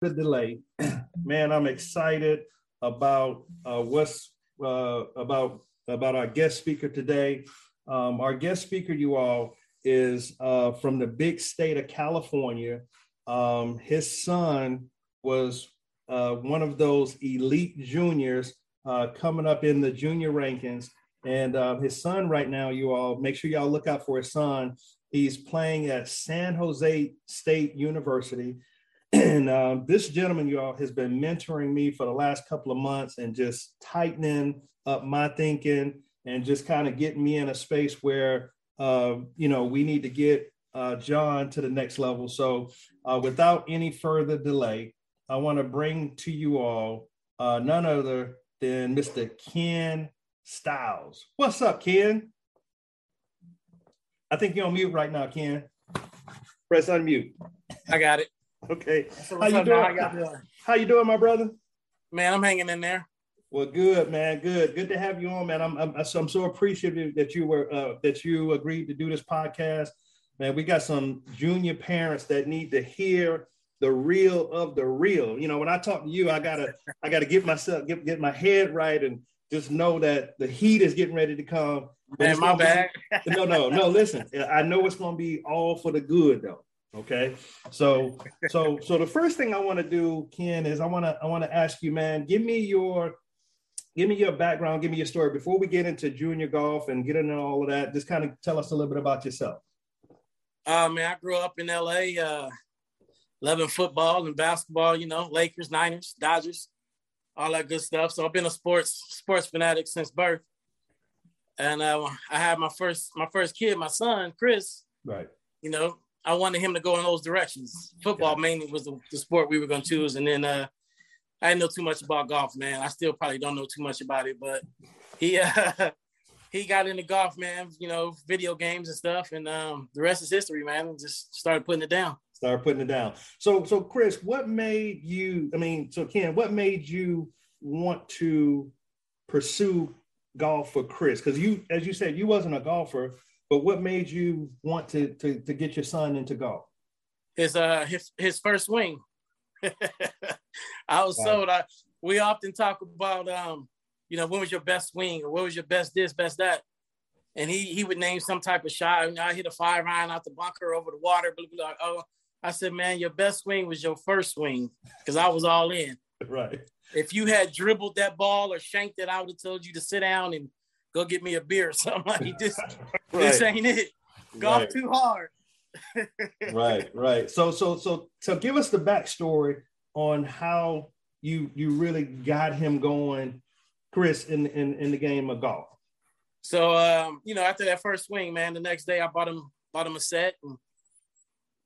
the delay, man, I'm excited about uh, what's uh, about about our guest speaker today. Um, our guest speaker, you all, is uh, from the big state of California. Um, his son was uh, one of those elite juniors uh, coming up in the junior rankings. And uh, his son, right now, you all make sure y'all look out for his son. He's playing at San Jose State University. And um, this gentleman, y'all, has been mentoring me for the last couple of months and just tightening up my thinking and just kind of getting me in a space where, uh, you know, we need to get uh, John to the next level. So, uh, without any further delay, I want to bring to you all uh, none other than Mr. Ken Styles. What's up, Ken? I think you're on mute right now, Ken. Press unmute. I got it. Okay. So how you doing? How, how you doing, my brother? Man, I'm hanging in there. Well, good, man. Good. Good to have you on, man. I'm I'm, I'm so appreciative that you were uh, that you agreed to do this podcast. Man, we got some junior parents that need to hear the real of the real. You know, when I talk to you, I gotta I gotta get myself get get my head right and just know that the heat is getting ready to come. Man, my bad. no, no, no. Listen, I know it's gonna be all for the good though. Okay. So so so the first thing I want to do, Ken, is I want to I want to ask you, man, give me your give me your background, give me your story before we get into junior golf and get into all of that. Just kind of tell us a little bit about yourself. Uh, man, I grew up in LA, uh, loving football and basketball. You know, Lakers, Niners, Dodgers, all that good stuff. So I've been a sports sports fanatic since birth. And uh, I had my first my first kid, my son Chris. Right. You know, I wanted him to go in those directions. Football yeah. mainly was the, the, sport we were going to choose, and then uh, I didn't know too much about golf, man. I still probably don't know too much about it, but he uh, he got into golf, man. You know, video games and stuff, and um, the rest is history, man. Just started putting it down. Started putting it down. So, so Chris, what made you? I mean, so Ken, what made you want to pursue golf for Chris? Because you, as you said, you wasn't a golfer but what made you want to to, to get your son into golf? His uh his his first swing. I was wow. told I we often talk about um, you know, when was your best swing or what was your best this, best that. And he he would name some type of shot. And I hit a five iron out the bunker over the water, blah, blah, blah. Oh, I said, man, your best swing was your first swing because I was all in. Right. If you had dribbled that ball or shanked it, I would have told you to sit down and go get me a beer or something. Like this, right. this ain't it. Golf right. too hard. right, right. So, so, so, so, give us the backstory on how you you really got him going, Chris, in in in the game of golf. So, um, you know, after that first swing, man, the next day I bought him bought him a set, and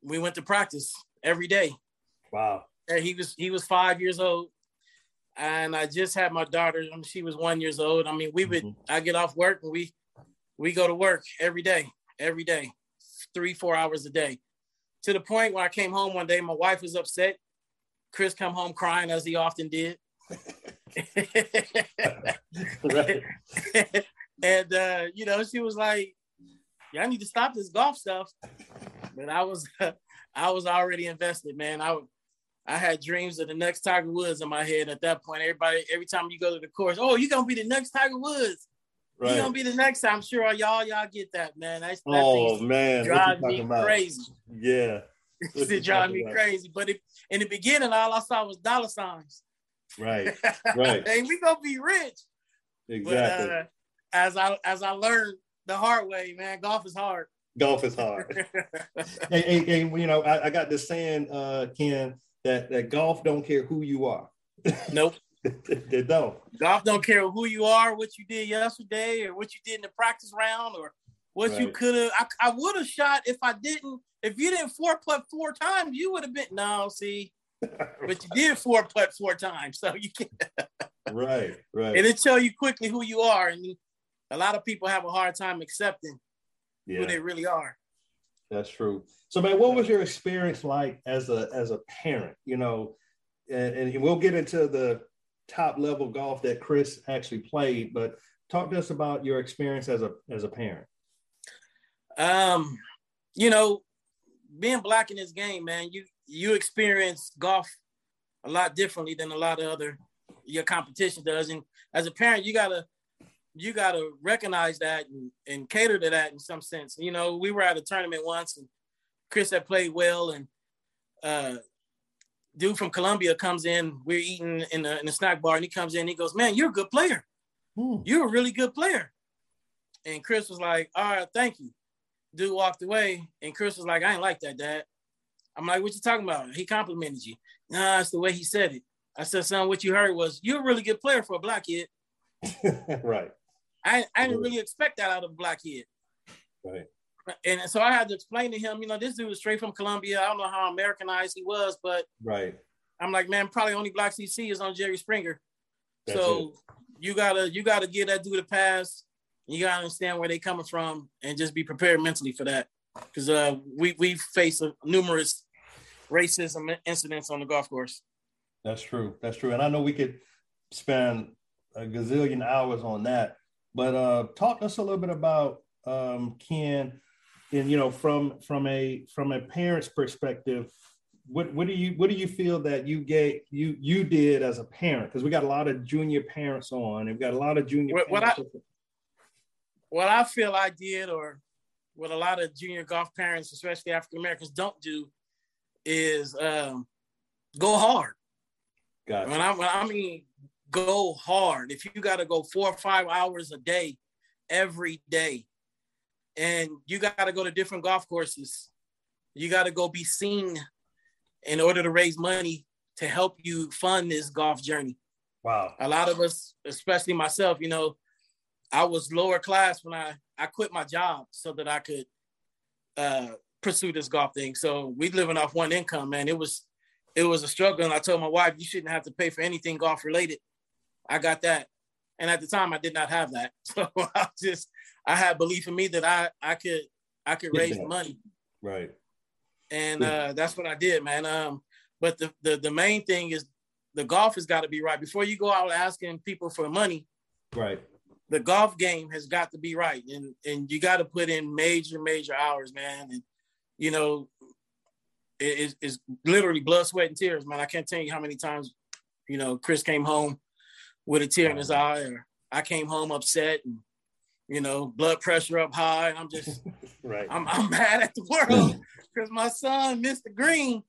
we went to practice every day. Wow. And he was he was five years old and I just had my daughter. I mean, she was one years old. I mean, we would mm-hmm. I get off work and we we go to work every day, every day, three four hours a day, to the point where I came home one day. My wife was upset. Chris come home crying as he often did. and uh, you know, she was like, "Y'all need to stop this golf stuff." But I was, I was already invested, man. I I had dreams of the next Tiger Woods in my head at that point. Everybody, every time you go to the course, oh, you're gonna be the next Tiger Woods. Right. You're gonna be the next. I'm sure y'all y'all get that, man. That's, that oh man, drive me about? crazy. Yeah, it drive me about? crazy. But if, in the beginning, all I saw was dollar signs. Right, right. hey, we gonna be rich. Exactly. But, uh, as I as I learned the hard way, man, golf is hard. Golf is hard. and, and, and, you know, I, I got this saying, uh, Ken that that golf don't care who you are. Nope. they don't. Golf don't care who you are, what you did yesterday, or what you did in the practice round, or what right. you could have. I, I would have shot if I didn't. If you didn't four putt four times, you would have been no. See, but you did four putt four times, so you can't. right, right. And it tell you quickly who you are, and a lot of people have a hard time accepting yeah. who they really are. That's true. So, man, what was your experience like as a as a parent? You know, and, and we'll get into the top level golf that Chris actually played, but talk to us about your experience as a as a parent. Um, you know, being black in this game, man, you you experience golf a lot differently than a lot of other your competition does. And as a parent, you gotta you gotta recognize that and, and cater to that in some sense. You know, we were at a tournament once and Chris had played well and uh dude from Colombia comes in, we're eating in the, in the snack bar, and he comes in, he goes, Man, you're a good player. Hmm. You're a really good player. And Chris was like, All right, thank you. Dude walked away, and Chris was like, I ain't like that, Dad. I'm like, What you talking about? He complimented you. Nah, it's the way he said it. I said, Son, what you heard was, You're a really good player for a black kid. right. I, I didn't really expect that out of a black kid. Right. And so I had to explain to him, you know, this dude was straight from Colombia. I don't know how Americanized he was, but right. I'm like, man, probably only black CC is on Jerry Springer. That's so it. you gotta you gotta give that dude a pass. You gotta understand where they coming from and just be prepared mentally for that. Because uh, we we face a, numerous racism incidents on the golf course. That's true. That's true. And I know we could spend a gazillion hours on that. But uh, talk to us a little bit about um, Ken, and you know, from from a from a parent's perspective, what what do you what do you feel that you gave you you did as a parent? Because we got a lot of junior parents on, and we've got a lot of junior. What, what I what I feel I did, or what a lot of junior golf parents, especially African Americans, don't do, is um, go hard. Gotcha. When I when I mean go hard, if you got to go four or five hours a day, every day, and you got to go to different golf courses, you got to go be seen in order to raise money to help you fund this golf journey. Wow. A lot of us, especially myself, you know, I was lower class when I I quit my job so that I could uh, pursue this golf thing. So we living off one income, man. It was it was a struggle, and I told my wife, "You shouldn't have to pay for anything golf related." I got that, and at the time, I did not have that. So I just I had belief in me that I I could I could raise money. Right and uh, that's what I did, man. Um, but the, the the main thing is the golf has got to be right before you go out asking people for money. Right. The golf game has got to be right, and and you got to put in major major hours, man. And you know, it, it's literally blood, sweat, and tears, man. I can't tell you how many times, you know, Chris came home with a tear in his eye, or I came home upset and you know, blood pressure up high. And I'm just, right. I'm, I'm mad at the world because my son missed the green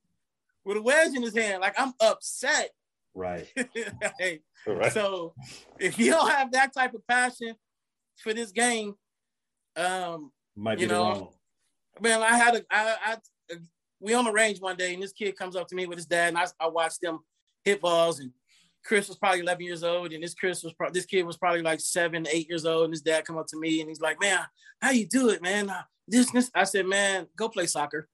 with a wedge in his hand. Like I'm upset. Right. right. So if you don't have that type of passion for this game, um, might you know, man, I had a, I, I, we on the range one day and this kid comes up to me with his dad and I, I watched them hit balls and Chris was probably 11 years old, and this Chris was pro- this kid was probably like seven, eight years old, and his dad come up to me and he's like, "Man, how you do it, man? Uh, this, this." I said, "Man, go play soccer."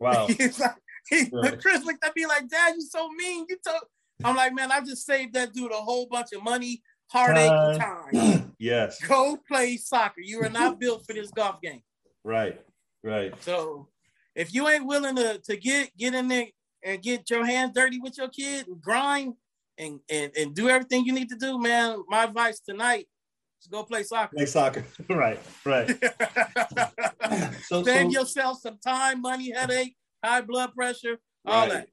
Wow. he's like, he, right. Chris looked at me like, "Dad, you so mean." You told. I'm like, man, I just saved that dude a whole bunch of money, heartache, uh, time. yes. Go play soccer. You are not built for this golf game. Right. Right. So, if you ain't willing to to get get in there and get your hands dirty with your kid and grind and, and, and do everything you need to do, man. My advice tonight is go play soccer. Play soccer. right, right. so, Save so, yourself some time, money, headache, high blood pressure, all right.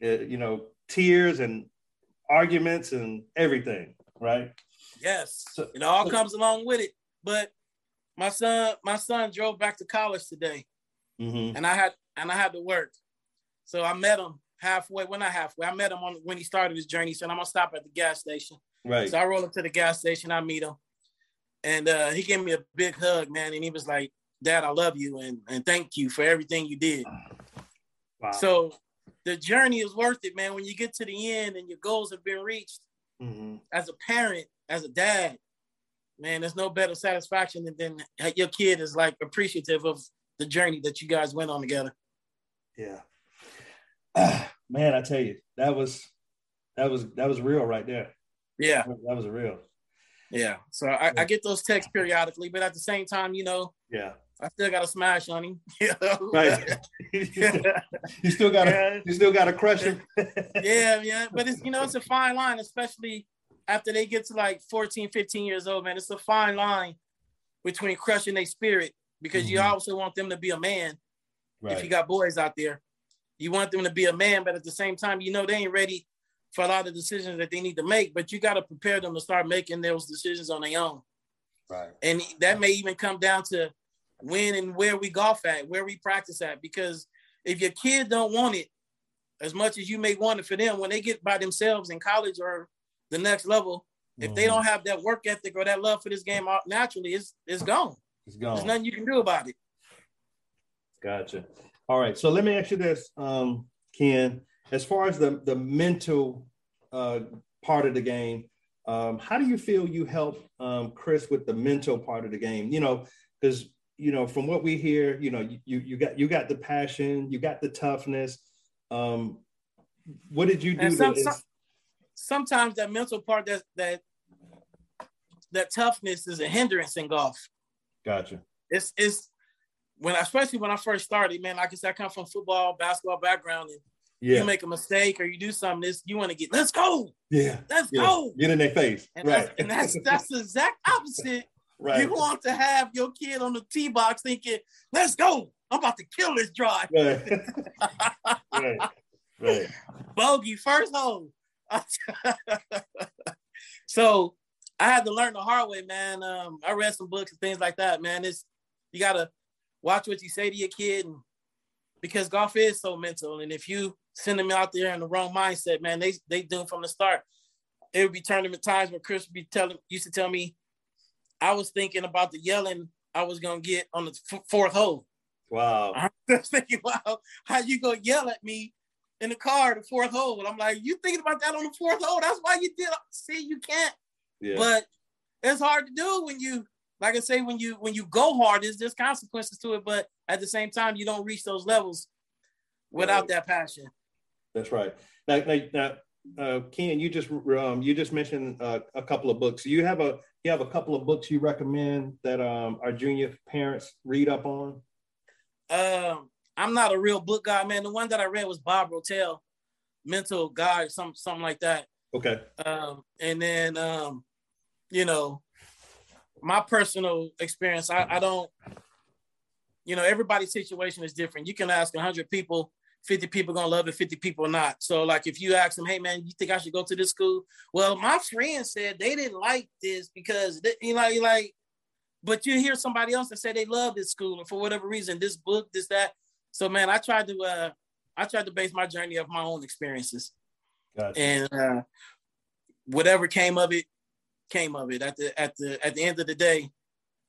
that. Uh, you know, tears and arguments and everything, right? Yes. So, it all so, comes along with it. But my son, my son drove back to college today. Mm-hmm. And I had and I had to work. So I met him halfway. Well, not halfway. I met him on when he started his journey. He said, "I'm gonna stop at the gas station." Right. So I roll up to the gas station. I meet him, and uh, he gave me a big hug, man. And he was like, "Dad, I love you, and and thank you for everything you did." Wow. So the journey is worth it, man. When you get to the end and your goals have been reached, mm-hmm. as a parent, as a dad, man, there's no better satisfaction than, than your kid is like appreciative of the journey that you guys went on together. Yeah. man, I tell you, that was that was that was real right there. Yeah, that was real. Yeah. So I, I get those texts periodically, but at the same time, you know, yeah, I still got to smash on him. Right. you still got to yeah. you still got to crush him. yeah, yeah. But it's you know it's a fine line, especially after they get to like 14, 15 years old, man. It's a fine line between crushing their spirit because mm-hmm. you also want them to be a man. Right. If you got boys out there, You want them to be a man, but at the same time, you know they ain't ready for a lot of decisions that they need to make. But you got to prepare them to start making those decisions on their own. Right. And that may even come down to when and where we golf at, where we practice at. Because if your kid don't want it as much as you may want it for them, when they get by themselves in college or the next level, if mm-hmm. they don't have that work ethic or that love for this game naturally, it's it's gone. It's gone. There's nothing you can do about it. Gotcha. All right. So let me ask you this, um, Ken. As far as the the mental uh, part of the game, um, how do you feel you help um, Chris with the mental part of the game? You know, because you know from what we hear, you know, you you got you got the passion, you got the toughness. Um, what did you do? Some, some, sometimes that mental part that that that toughness is a hindrance in golf. Gotcha. It's it's when especially when I first started, man. Like I said, I come from football, basketball background, and yeah. you make a mistake or you do something, this you want to get let's go. Yeah. Let's yeah. go. Get in their face. And right. That's, and that's that's the exact opposite. Right. You want to have your kid on the tee box thinking, let's go. I'm about to kill this drive. Right. right. Right. Bogey, first hole. so I had to learn the hard way, man. Um, I read some books and things like that, man. It's you gotta watch what you say to your kid, and, because golf is so mental. And if you send them out there in the wrong mindset, man, they they do from the start. It would be tournament times where Chris would be telling used to tell me, I was thinking about the yelling I was gonna get on the f- fourth hole. Wow. I was thinking, wow, how you gonna yell at me in the car the fourth hole? And I'm like, you thinking about that on the fourth hole? That's why you did. See, you can't. Yeah. But it's hard to do when you like I say, when you when you go hard, there's there's consequences to it, but at the same time, you don't reach those levels without right. that passion. That's right. Now, now, now uh, Ken, you just um, you just mentioned uh, a couple of books. You have a you have a couple of books you recommend that um, our junior parents read up on. Um, I'm not a real book guy, man. The one that I read was Bob Rotella, Mental Guide, some something like that. Okay. Um, and then um, you know, my personal experience, I, I don't, you know, everybody's situation is different. You can ask 100 people, 50 people gonna love it, 50 people not. So, like, if you ask them, hey man, you think I should go to this school? Well, my friend said they didn't like this because, they, you know, you like, but you hear somebody else that say they love this school and for whatever reason, this book, this, that. So, man, I tried to, uh, I tried to base my journey of my own experiences. Gotcha. And uh, whatever came of it, came of it. At the at the at the end of the day,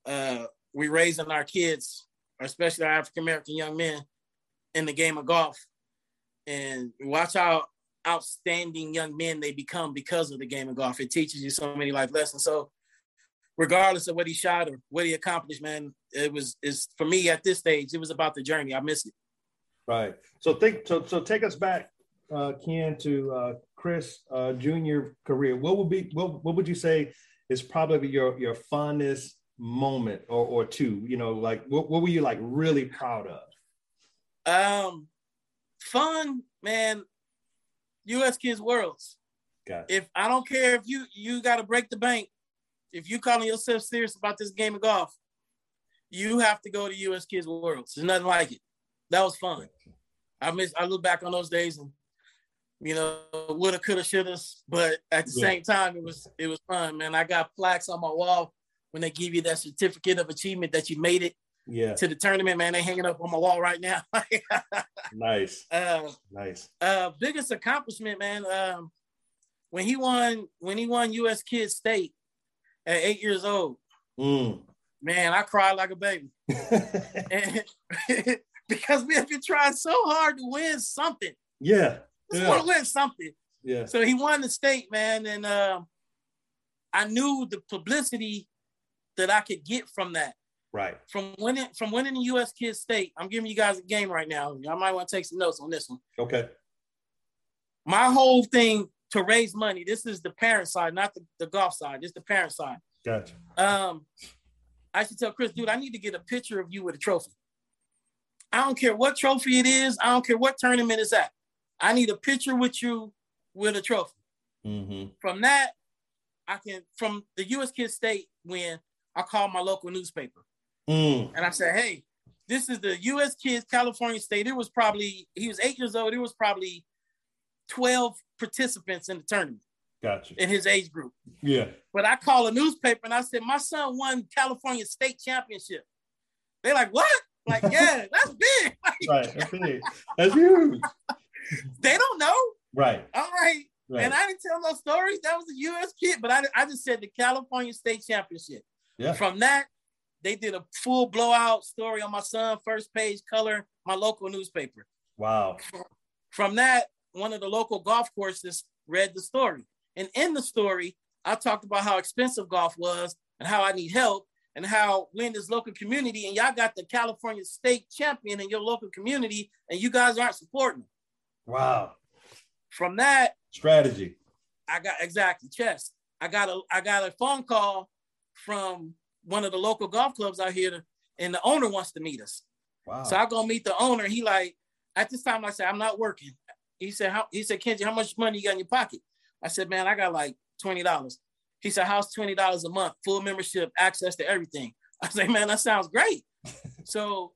uh, we raising our kids, especially our African American young men, in the game of golf, and watch how outstanding young men they become because of the game of golf. It teaches you so many life lessons. So, regardless of what he shot or what he accomplished, man, it was is for me at this stage. It was about the journey. I miss it. Right. So think. So so take us back, uh, Ken, to uh, Chris uh, junior career, what would be what, what would you say is probably your your fondest moment or or two? You know, like what, what were you like really proud of? Um, fun, man. U.S. Kids Worlds. Got if I don't care if you you got to break the bank, if you calling yourself serious about this game of golf, you have to go to U.S. Kids Worlds. There's nothing like it. That was fun. I miss. I look back on those days and you know, woulda, coulda, shoulda, but at the yeah. same time, it was it was fun, man. I got plaques on my wall when they give you that certificate of achievement that you made it yeah. to the tournament, man. They hanging up on my wall right now. nice. Uh, nice. Uh, biggest accomplishment, man. Um, when he won, when he won U.S. Kids State at eight years old, mm. man, I cried like a baby. and, because we have been trying so hard to win something. Yeah just yeah. want to win something. Yeah. So he won the state, man, and uh, I knew the publicity that I could get from that. Right. From winning from winning the U.S. Kids State, I'm giving you guys a game right now. Y'all might want to take some notes on this one. Okay. My whole thing to raise money. This is the parent side, not the, the golf side. This is the parent side. Gotcha. Um, I should tell Chris, dude, I need to get a picture of you with a trophy. I don't care what trophy it is. I don't care what tournament it's at. I need a picture with you with a trophy. Mm-hmm. From that, I can from the U.S. Kids State when I called my local newspaper mm. and I said, "Hey, this is the U.S. Kids California State. It was probably he was eight years old. It was probably twelve participants in the tournament. Gotcha. In his age group. Yeah. But I call a newspaper and I said, my son won California State Championship. They're like, what? Like, yeah, that's big. right. That's big. That's huge. They don't know. Right. All right. right. And I didn't tell no stories. That was a U.S. kid, but I, I just said the California State Championship. Yeah. From that, they did a full blowout story on my son, first page color, my local newspaper. Wow. From that, one of the local golf courses read the story. And in the story, I talked about how expensive golf was and how I need help and how we're in this local community and y'all got the California state champion in your local community and you guys aren't supporting. Wow. From that strategy, I got exactly chess. I got a I got a phone call from one of the local golf clubs out here, and the owner wants to meet us. Wow. So I go meet the owner. He like at this time I said I'm not working. He said how he said Kenji, how much money you got in your pocket? I said, man, I got like twenty dollars. He said, how's twenty dollars a month, full membership, access to everything? I said, man, that sounds great. so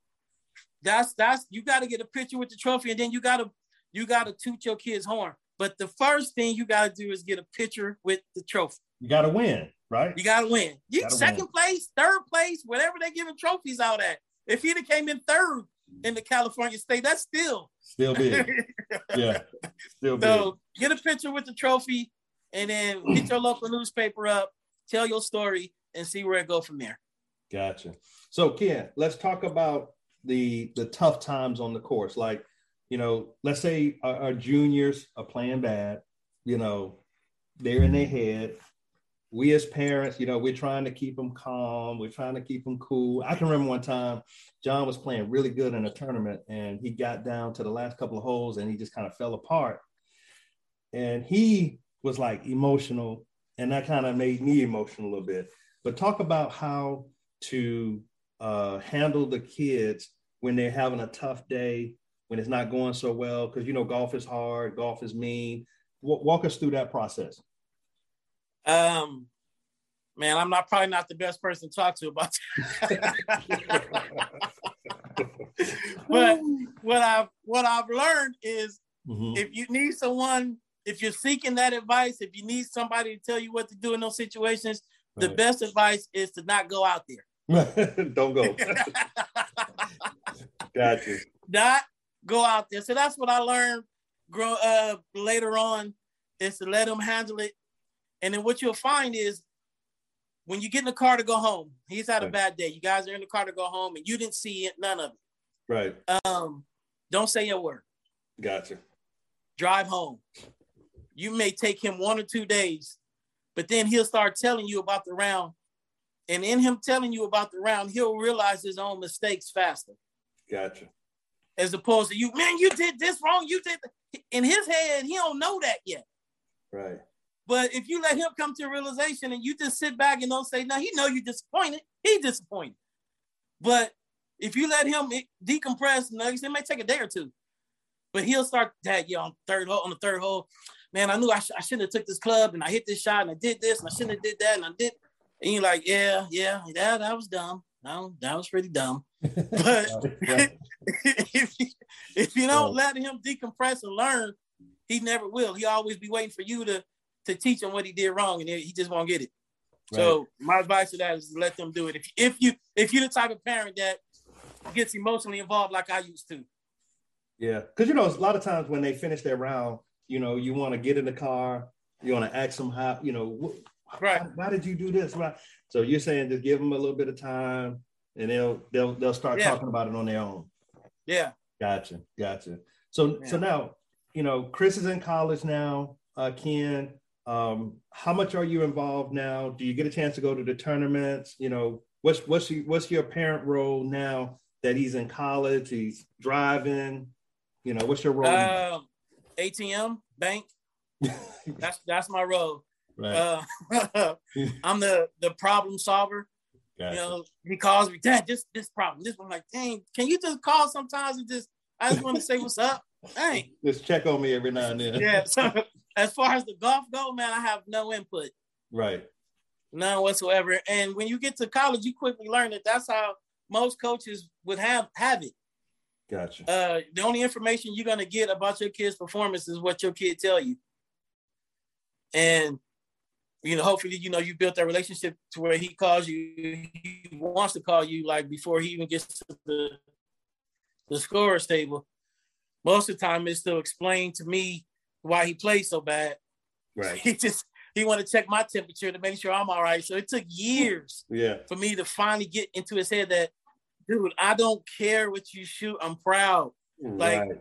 that's that's you got to get a picture with the trophy, and then you got to you got to toot your kid's horn. But the first thing you got to do is get a picture with the trophy. You got to win, right? You got to win. You second win. place, third place, whatever they're giving trophies out at. If he'd have came in third in the California state, that's still still big. yeah, still big. So get a picture with the trophy, and then get your local newspaper up, tell your story, and see where it go from there. Gotcha. So Ken, let's talk about the the tough times on the course. Like, you know, let's say our, our juniors are playing bad. You know, they're in their head. We as parents, you know, we're trying to keep them calm. We're trying to keep them cool. I can remember one time John was playing really good in a tournament, and he got down to the last couple of holes, and he just kind of fell apart. And he was like emotional, and that kind of made me emotional a little bit. But talk about how to uh, handle the kids when they're having a tough day, when it's not going so well, because you know golf is hard, golf is mean. W- walk us through that process. Um, man, I'm not probably not the best person to talk to about but what I've what I've learned is mm-hmm. if you need someone if you're seeking that advice, if you need somebody to tell you what to do in those situations, right. the best advice is to not go out there. Don't go. gotcha. Not go out there. So that's what I learned grow uh later on is to let them handle it. And then what you'll find is when you get in the car to go home, he's had right. a bad day. You guys are in the car to go home and you didn't see it, none of it. Right. Um, don't say a word. Gotcha. Drive home you may take him one or two days, but then he'll start telling you about the round. And in him telling you about the round, he'll realize his own mistakes faster. Gotcha. As opposed to you, man, you did this wrong. You did in his head, he don't know that yet. Right. But if you let him come to a realization and you just sit back and don't say, no, he know you disappointed. He disappointed. But if you let him decompress, no, it may take a day or two. But he'll start that, yeah, on third hole, on the third hole man, I knew I, sh- I shouldn't have took this club and I hit this shot and I did this and I shouldn't have did that and I did. And you're like, yeah, yeah, yeah, that was dumb. No, that was pretty dumb. But if, you, if you don't let him decompress and learn, he never will. He always be waiting for you to to teach him what he did wrong, and he just won't get it. Right. So my advice to that is let them do it. If if you if you're the type of parent that gets emotionally involved like I used to. Yeah, because you know a lot of times when they finish their round, you know, you want to get in the car, you want to ask them how, you know, right? Why, why, did you do this? Right. So you're saying just give them a little bit of time, and they'll they'll they'll start yeah. talking about it on their own. Yeah. Gotcha. Gotcha. So yeah. so now, you know, Chris is in college now. Uh, Ken, um, how much are you involved now? Do you get a chance to go to the tournaments? You know, what's what's your, what's your parent role now that he's in college? He's driving. You know, what's your role? Uh, ATM bank. that's that's my role. Right. Uh, I'm the the problem solver. Gotcha. You know, he calls me, Dad, this this problem. This one, like, dang, can you just call sometimes and just I just want to say what's up. Dang. Just check on me every now and then. yeah. So as far as the golf go, man, I have no input. Right. None whatsoever. And when you get to college, you quickly learn that that's how most coaches would have have it. Gotcha. Uh, the only information you're gonna get about your kid's performance is what your kid tell you. And you know, hopefully, you know, you built that relationship to where he calls you, he wants to call you like before he even gets to the the scorer's table. Most of the time, is to explain to me why he plays so bad. Right. He just he want to check my temperature to make sure I'm all right. So it took years Yeah. for me to finally get into his head that, dude, I don't care what you shoot. I'm proud. Like, right.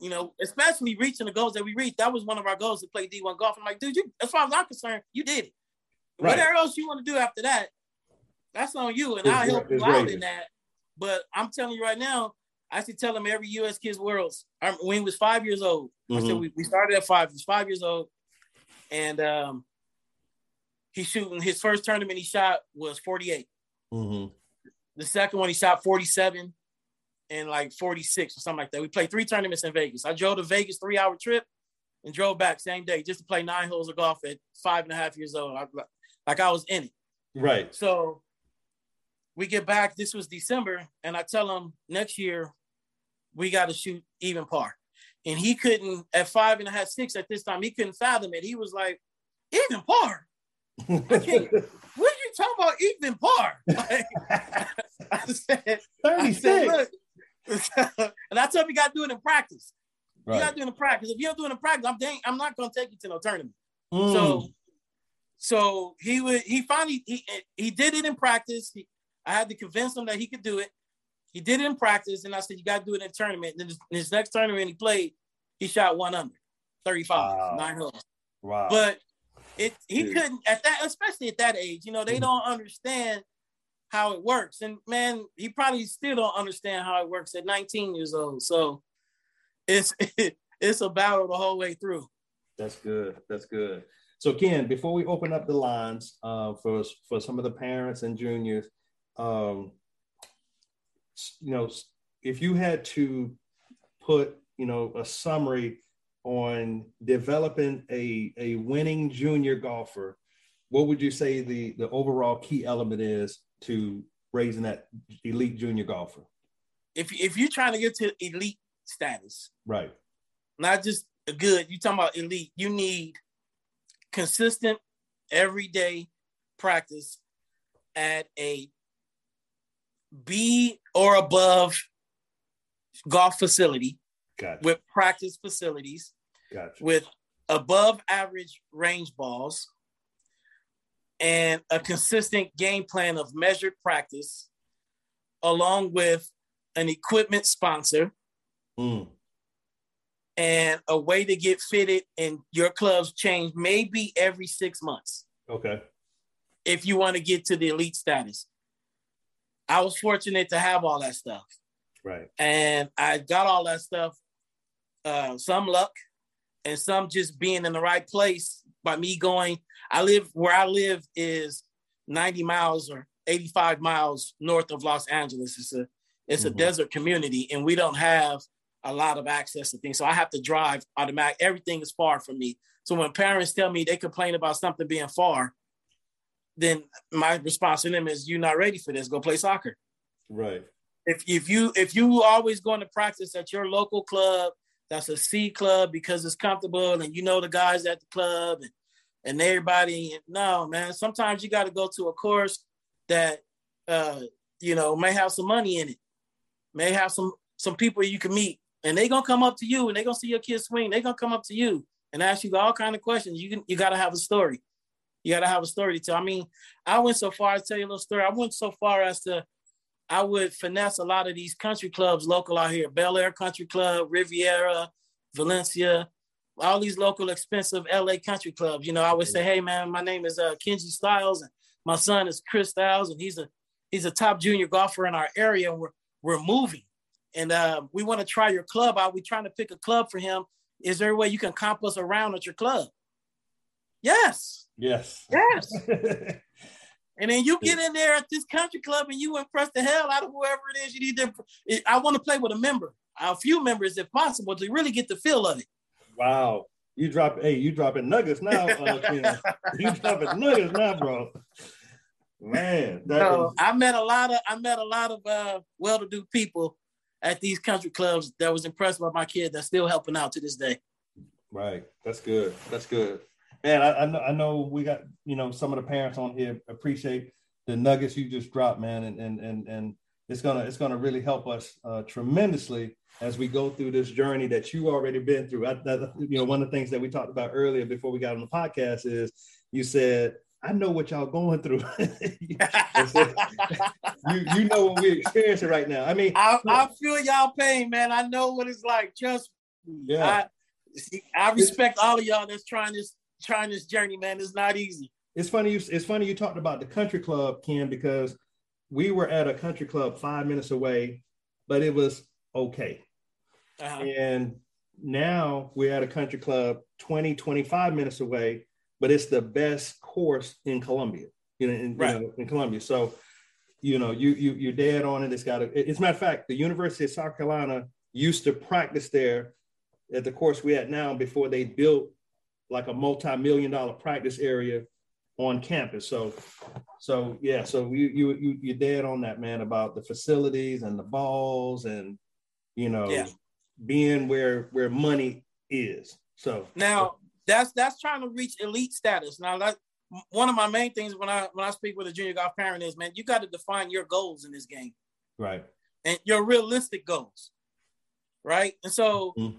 You know, especially reaching the goals that we reached. That was one of our goals to play D1 golf. I'm like, dude, you, as far as I'm concerned, you did it. Right. Whatever else you want to do after that, that's on you, and It's I'll help you out in that. But I'm telling you right now, I should tell him every U.S. Kids Worlds. When he was five years old, I said Mhm. we, we started at five. He was five years old, and um, he's shooting his first tournament he shot was 48. Mhm. The second one he shot 47 and like 46 or something like that. We played three tournaments in Vegas. I drove to Vegas three hour trip and drove back same day just to play nine holes of golf at five and a half years old. I, like I was in it. Right. So we get back. This was December, and I tell him next year we got to shoot even par. And he couldn't at five and a half, six at this time. He couldn't fathom it. He was like, even par. What are you talking about? Even par? Like, I said, I said, 36. look. and I told him you got to do it in practice. You got to do it in practice. If you don't do it in practice, I'm dang, I'm not going to take you to no tournament. Mm. So, so he would. He finally he he did it in practice. He, I had to convince him that he could do it. He did it in practice, and I said, "You got to do it in a tournament." And then his, his next tournament he played, he shot one under, thirty-five, Wow. nine holes. wow. But it he Dude. couldn't at that, especially at that age. You know, they Mhm. don't understand how it works. And man, he probably still don't understand how it works at 19 years old. So it's it's a battle the whole way through. That's good. That's good. So Ken, before we open up the lines uh, for for some of the parents and juniors, um, you know, if you had to put, you know, a summary on developing a a winning junior golfer, what would you say the the overall key element is to raising that elite junior golfer? If if you're trying to get to elite status, Right. not just a good, you talking about elite, you need consistent everyday practice at a B or above golf facility Gotcha. with practice facilities gotcha. with above average range balls and a consistent game plan of measured practice along with an equipment sponsor Mm, and a way to get fitted and your clubs change maybe every six months okay. if you want to get to the elite status. I was fortunate to have all that stuff. Right. and I got all that stuff. Uh, some luck, and some just being in the right place by me going. I live where I live is 90 miles or 85 miles north of Los Angeles. It's a it's a Mhm. desert community, and we don't have a lot of access to things. So I have to drive automatic. Everything is far from me. So when parents tell me they complain about something being far, then my response to them is, "You're not ready for this. Go play soccer." Right. if if you if you always going to practice at your local club that's a C club because it's comfortable and you know the guys at the club and, and everybody no man sometimes you got to go to a course that uh you know may have some money in it may have some some people you can meet and they gonna come up to you and they gonna see your kid swing they gonna come up to you and ask you all kind of questions. You can you got to have a story. You got to have a story to tell. I mean i went so far to tell you a little story. I went so far as to I would finesse a lot of these country clubs local out here, Bel Air Country Club, Riviera, Valencia, all these local expensive LA country clubs. You know, I would say, hey man, my name is uh, Kenji Styles, and my son is Chris Styles, and he's a he's a top junior golfer in our area. And we're we're moving, and uh, we want to try your club out. We're trying to pick a club for him. Is there a way you can comp us around at your club? Yes. Yes. Yes. And then you get in there at this country club and you impress the hell out of whoever it is you need to. I want to play with a member, a few members if possible, to really get the feel of it. Wow. You drop hey, you dropping nuggets now, uh, You dropping nuggets now, bro. Man, so is... I met a lot of I met a lot of uh, well-to-do people at these country clubs that was impressed by my kid that's still helping out to this day. Right. That's good. That's good. Man, I, I know I know we got, you know, some of the parents on here appreciate the nuggets you just dropped, man. And and and and it's gonna it's gonna really help us uh, tremendously as we go through this journey that you already been through. I, that, you know, one of the things that we talked about earlier before we got on the podcast is you said I know what y'all going through. so, you you know what we're experiencing right now. I mean, I, I feel y'all pain, man. I know what it's like. Trust me. Yeah. I, I respect all of y'all that's trying this trying this journey, man. It's not easy. It's funny. You, it's funny you talked about the country club, Ken, because we were at a country club five minutes away, but it was okay. Uh-huh. And now we're at a country club 20, 25 minutes away, but it's the best course in Columbia, you know, in, right. you know, in Columbia. So, you know, you you you're dead on it. It's got a, as a matter of fact, the University of South Carolina used to practice there at the course we at now before they built like a multi-million dollar practice area on campus. So, so yeah, so you you you you're dead on that, man, about the facilities and the balls and you know yeah. being where where money is. So now that's that's trying to reach elite status. Now that one of my main things when I when I speak with a junior golf parent is, man, you got to define your goals in this game, right? And your realistic goals, right? And so mm-hmm.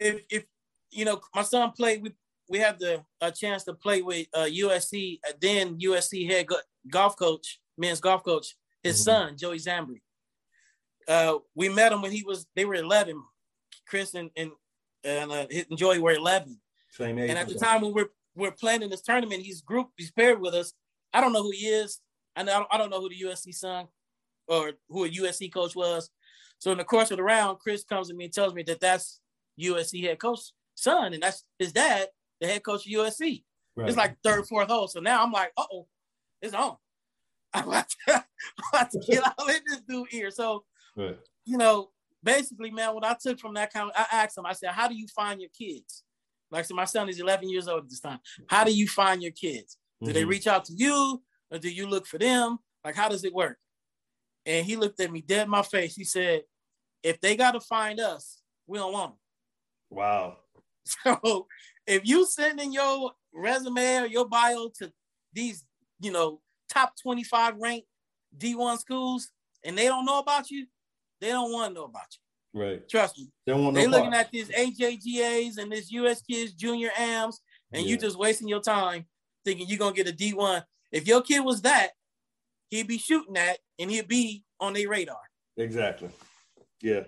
if if you know my son played, we we had the a chance to play with uh, USC, uh, then USC head golf coach, men's golf coach, his mm-hmm. son Joey Zambri. Uh, we met him when he was they were 11. Chris and and, and, uh, and Joey were 11. Same age. And at the time when we're we're playing in this tournament, he's group he's paired with us. I don't know who he is. I know I don't know who the USC son or who a USC coach was. So in the course of the round, Chris comes to me and tells me that that's USC head coach son, and that's his dad the head coach of USC. Right. It's like third, fourth hole. So now I'm like, oh, it's on. I'm about to, I'm about to get all in this dude ear. So, right. you know, basically, man, what I took from that kind, I asked him, I said, how do you find your kids? Like, so my son is 11 years old at this time. How do you find your kids? Do mm-hmm. they reach out to you or do you look for them? Like, how does it work? And he looked at me dead in my face. He said, if they got to find us, we don't want them. Wow. So if you send in your resume or your bio to these, you know, top 25 ranked D1 schools and they don't know about you, they don't want to know about you. Right. Trust me. They want They're looking at these AJGAs and this US Kids Junior AMs, and yeah. you just wasting your time thinking you're gonna get a D1. If your kid was that, he'd be shooting that and he'd be on their radar. Exactly. Yeah.